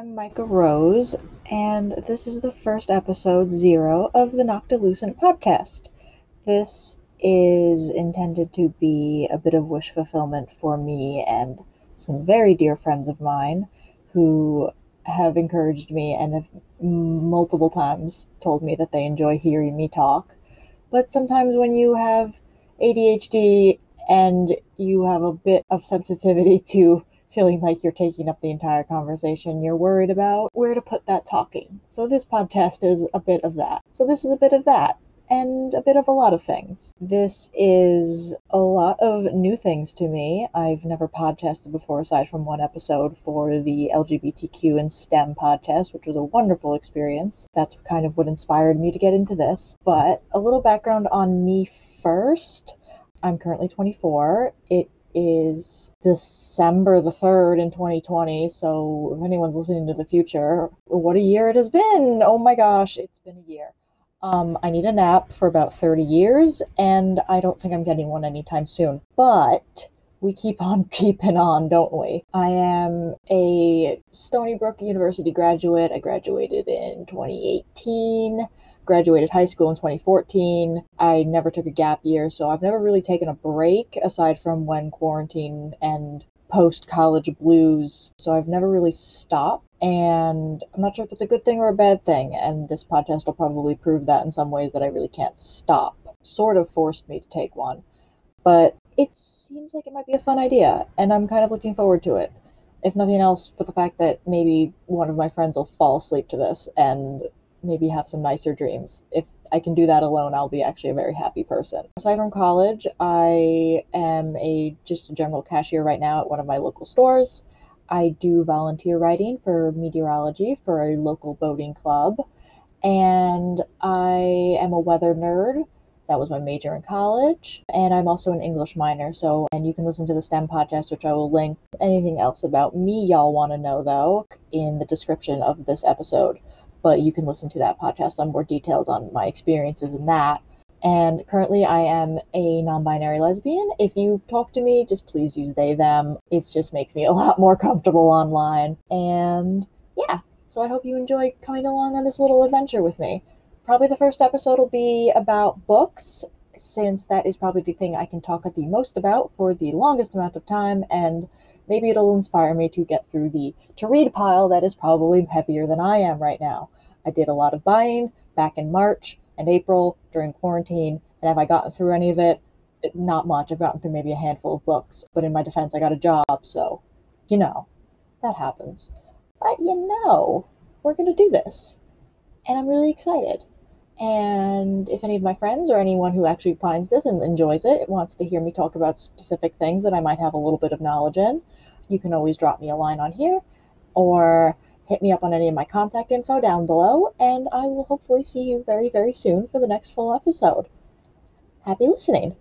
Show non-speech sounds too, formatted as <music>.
I'm Micah Rose, and this is the first episode zero of the Noctilucent podcast. This is intended to be a bit of wish fulfillment for me and some very dear friends of mine who have encouraged me and have multiple times told me that they enjoy hearing me talk. But sometimes when you have ADHD and you have a bit of sensitivity <laughs> to feeling like you're taking up the entire conversation, you're worried about where to put that talking. So this podcast is a bit of that. So this is a bit of that and a bit of a lot of things. This is a lot of new things to me. I've never podcasted before, aside from one episode for the LGBTQ and STEM podcast, which was a wonderful experience. That's kind of what inspired me to get into this. But a little background on me first. I'm currently 24. It is December the 3rd in 2020. So if anyone's listening to the future, what a year it has been. Oh my gosh, it's been a year. Um, I need a nap for about 30 years, and I don't think I'm getting one anytime soon. But we keep <laughs> on keeping on, don't we? I am a Stony Brook University graduate. I graduated in 2018, graduated high school in 2014. I never took a gap year, so I've never really taken a break aside from when quarantine and post college blues. So I've never really stopped. And I'm not sure if that's a good thing or a bad thing. And this podcast will probably prove that in some ways that I really can't stop. Sort of forced me to take one. But it seems like it might be a fun idea. And I'm kind of looking forward to it. If nothing else, for the fact that maybe one of my friends will fall asleep to this and maybe have some nicer dreams. If I can do that alone, I'll be actually a very happy person. Aside from college, I am a just a general cashier right now at one of my local stores. I do volunteer writing for meteorology for a local boating club, and I am a weather nerd. That was my major in college, and I'm also an English minor. So, and you can listen to the STEM podcast, which I will link. Anything else about me y'all want to know though in the description of this episode but you can listen to that podcast on more details on my experiences in that. And currently, I am a non binary lesbian. If you talk to me, just please use they, them. It just makes me a <laughs> lot more comfortable online. And yeah, so I hope you enjoy coming along on this little adventure with me. Probably the first episode will be about books, since that is probably the thing I can talk the most about for the longest amount of time, and maybe it'll inspire me to get through the to read pile that is probably heavier than I am right now. I did a lot of buying back in March and April during quarantine, and have I gotten through any of it? Not much. I've gotten through maybe a handful of books, but in my defense, I got a job, so you know, that happens. But you know, we're gonna do this, and I'm really excited. And if any of my friends or anyone who actually finds this and enjoys it wants to hear me talk about specific things that I might have a little bit of knowledge in, you can always drop me a line on here or hit me up on any of my contact info down below, and I will hopefully see you very, very soon for the next full episode. Happy listening!